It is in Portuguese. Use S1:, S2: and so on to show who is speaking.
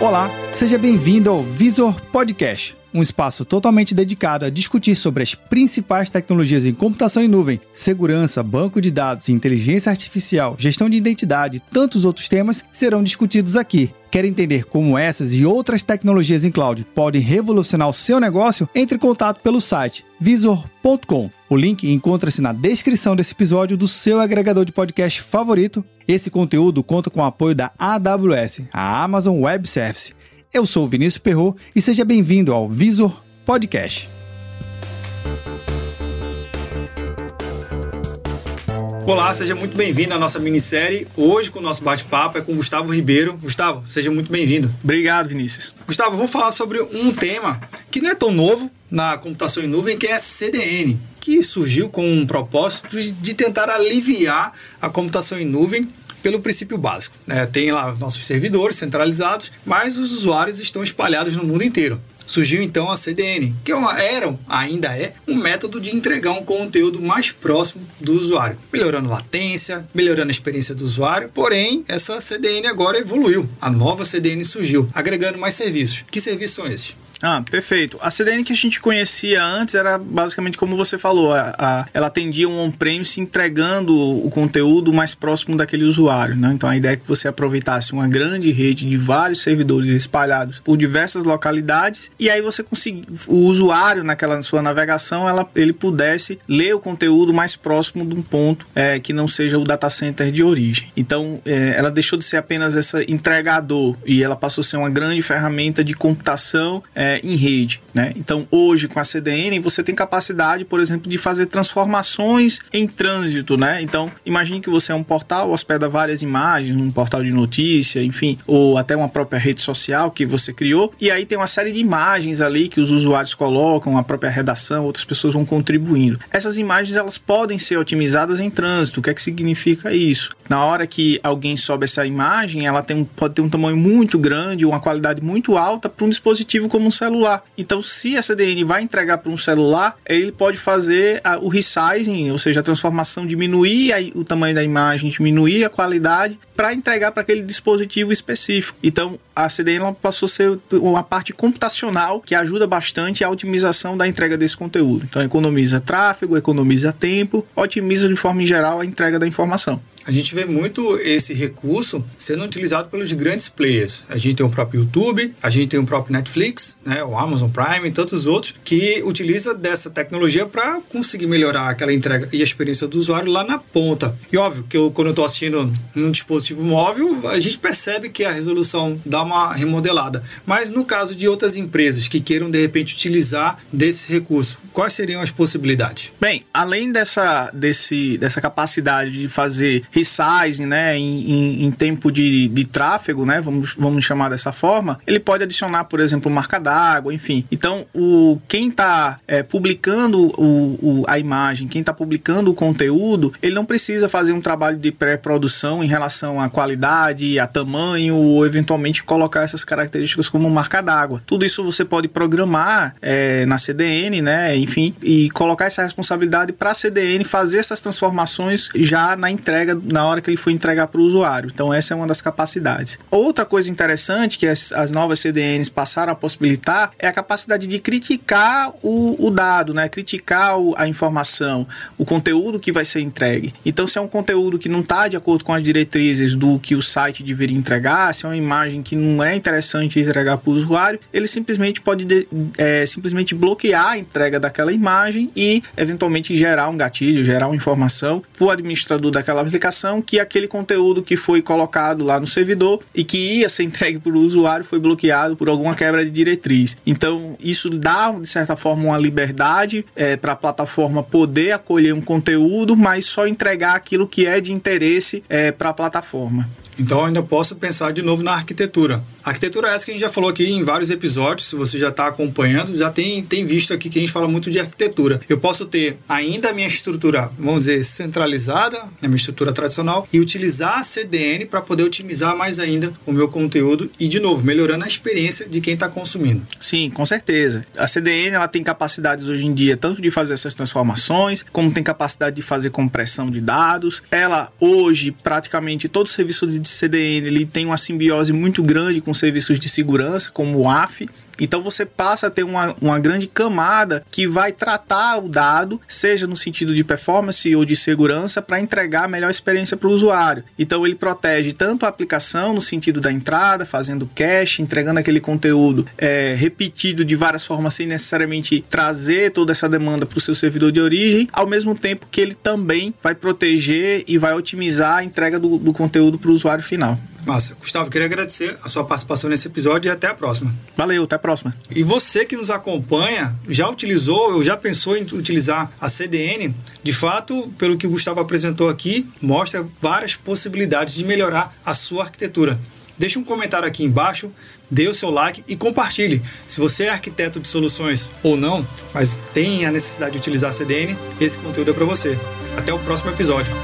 S1: Olá, seja bem-vindo ao Visor Podcast, um espaço totalmente dedicado a discutir sobre as principais tecnologias em computação em nuvem, segurança, banco de dados, inteligência artificial, gestão de identidade e tantos outros temas serão discutidos aqui. Quer entender como essas e outras tecnologias em cloud podem revolucionar o seu negócio? Entre em contato pelo site visor.com. O link encontra-se na descrição desse episódio do seu agregador de podcast favorito. Esse conteúdo conta com o apoio da AWS, a Amazon Web Service. Eu sou o Vinícius Perro e seja bem-vindo ao Visor Podcast. Olá, seja muito bem-vindo à nossa minissérie. Hoje, com o nosso bate-papo, é com Gustavo Ribeiro. Gustavo, seja muito bem-vindo.
S2: Obrigado, Vinícius.
S1: Gustavo, vamos falar sobre um tema que não é tão novo na computação em nuvem, que é CDN, que surgiu com um propósito de tentar aliviar a computação em nuvem pelo princípio básico. Né? Tem lá nossos servidores centralizados, mas os usuários estão espalhados no mundo inteiro surgiu então a CDN, que é era, ainda é, um método de entregar um conteúdo mais próximo do usuário, melhorando latência, melhorando a experiência do usuário. Porém, essa CDN agora evoluiu. A nova CDN surgiu, agregando mais serviços. Que serviços são esses?
S2: Ah, perfeito. A CDN que a gente conhecia antes era basicamente como você falou, a, a, ela atendia um on-premise entregando o conteúdo mais próximo daquele usuário. Né? Então a ideia é que você aproveitasse uma grande rede de vários servidores espalhados por diversas localidades e aí você conseguir o usuário naquela sua navegação ela, ele pudesse ler o conteúdo mais próximo de um ponto é, que não seja o data center de origem. Então é, ela deixou de ser apenas essa entregador e ela passou a ser uma grande ferramenta de computação. É, é, em rede. Né? Então, hoje, com a CDN, você tem capacidade, por exemplo, de fazer transformações em trânsito. Né? Então, imagine que você é um portal, hospeda várias imagens, um portal de notícia, enfim, ou até uma própria rede social que você criou, e aí tem uma série de imagens ali que os usuários colocam, a própria redação, outras pessoas vão contribuindo. Essas imagens, elas podem ser otimizadas em trânsito. O que é que significa isso? Na hora que alguém sobe essa imagem, ela tem um, pode ter um tamanho muito grande, uma qualidade muito alta para um dispositivo como um celular. Então, se a CDN vai entregar para um celular, ele pode fazer a, o resizing, ou seja, a transformação, diminuir a, o tamanho da imagem, diminuir a qualidade para entregar para aquele dispositivo específico. Então, a CDN passou a ser uma parte computacional que ajuda bastante a otimização da entrega desse conteúdo. Então, economiza tráfego, economiza tempo, otimiza de forma geral a entrega da informação
S1: a gente vê muito esse recurso sendo utilizado pelos grandes players. A gente tem o próprio YouTube, a gente tem o próprio Netflix, né, o Amazon Prime e tantos outros que utiliza dessa tecnologia para conseguir melhorar aquela entrega e a experiência do usuário lá na ponta. E óbvio que eu, quando eu estou assistindo num dispositivo móvel, a gente percebe que a resolução dá uma remodelada. Mas no caso de outras empresas que queiram de repente utilizar desse recurso, quais seriam as possibilidades?
S2: Bem, além dessa, desse, dessa capacidade de fazer resizing, né, em, em, em, tempo de, de tráfego, né, vamos, vamos chamar dessa forma, ele pode adicionar, por exemplo, marca d'água, enfim. Então, o, quem está é, publicando o, o, a imagem, quem está publicando o conteúdo, ele não precisa fazer um trabalho de pré-produção em relação à qualidade, a tamanho, ou eventualmente colocar essas características como marca d'água. Tudo isso você pode programar é, na CDN, né, enfim, e colocar essa responsabilidade para a CDN fazer essas transformações já na entrega na hora que ele for entregar para o usuário. Então, essa é uma das capacidades. Outra coisa interessante que as, as novas CDNs passaram a possibilitar é a capacidade de criticar o, o dado, né? criticar o, a informação, o conteúdo que vai ser entregue. Então, se é um conteúdo que não está de acordo com as diretrizes do que o site deveria entregar, se é uma imagem que não é interessante entregar para o usuário, ele simplesmente pode de, é, simplesmente bloquear a entrega daquela imagem e, eventualmente, gerar um gatilho, gerar uma informação para o administrador daquela aplicação que aquele conteúdo que foi colocado lá no servidor e que ia ser entregue para o usuário foi bloqueado por alguma quebra de diretriz. Então, isso dá, de certa forma, uma liberdade é, para a plataforma poder acolher um conteúdo, mas só entregar aquilo que é de interesse é, para a plataforma.
S1: Então, ainda posso pensar de novo na arquitetura. Arquitetura é essa que a gente já falou aqui em vários episódios, se você já está acompanhando, já tem, tem visto aqui que a gente fala muito de arquitetura. Eu posso ter ainda a minha estrutura, vamos dizer, centralizada, a minha estrutura tradicional, e utilizar a CDN para poder otimizar mais ainda o meu conteúdo e, de novo, melhorando a experiência de quem está consumindo.
S2: Sim, com certeza. A CDN ela tem capacidades hoje em dia tanto de fazer essas transformações, como tem capacidade de fazer compressão de dados. Ela, hoje, praticamente todo serviço de CDN ele tem uma simbiose muito grande com serviços de segurança, como o AF, então você passa a ter uma, uma grande camada que vai tratar o dado, seja no sentido de performance ou de segurança, para entregar a melhor experiência para o usuário. Então ele protege tanto a aplicação no sentido da entrada, fazendo cache, entregando aquele conteúdo é, repetido de várias formas sem necessariamente trazer toda essa demanda para o seu servidor de origem, ao mesmo tempo que ele também vai proteger e vai otimizar a entrega do, do conteúdo para o usuário final.
S1: Massa. Gustavo, queria agradecer a sua participação nesse episódio e até a próxima.
S2: Valeu, até a próxima.
S1: E você que nos acompanha, já utilizou ou já pensou em utilizar a CDN? De fato, pelo que o Gustavo apresentou aqui, mostra várias possibilidades de melhorar a sua arquitetura. Deixe um comentário aqui embaixo, dê o seu like e compartilhe. Se você é arquiteto de soluções ou não, mas tem a necessidade de utilizar a CDN, esse conteúdo é para você. Até o próximo episódio.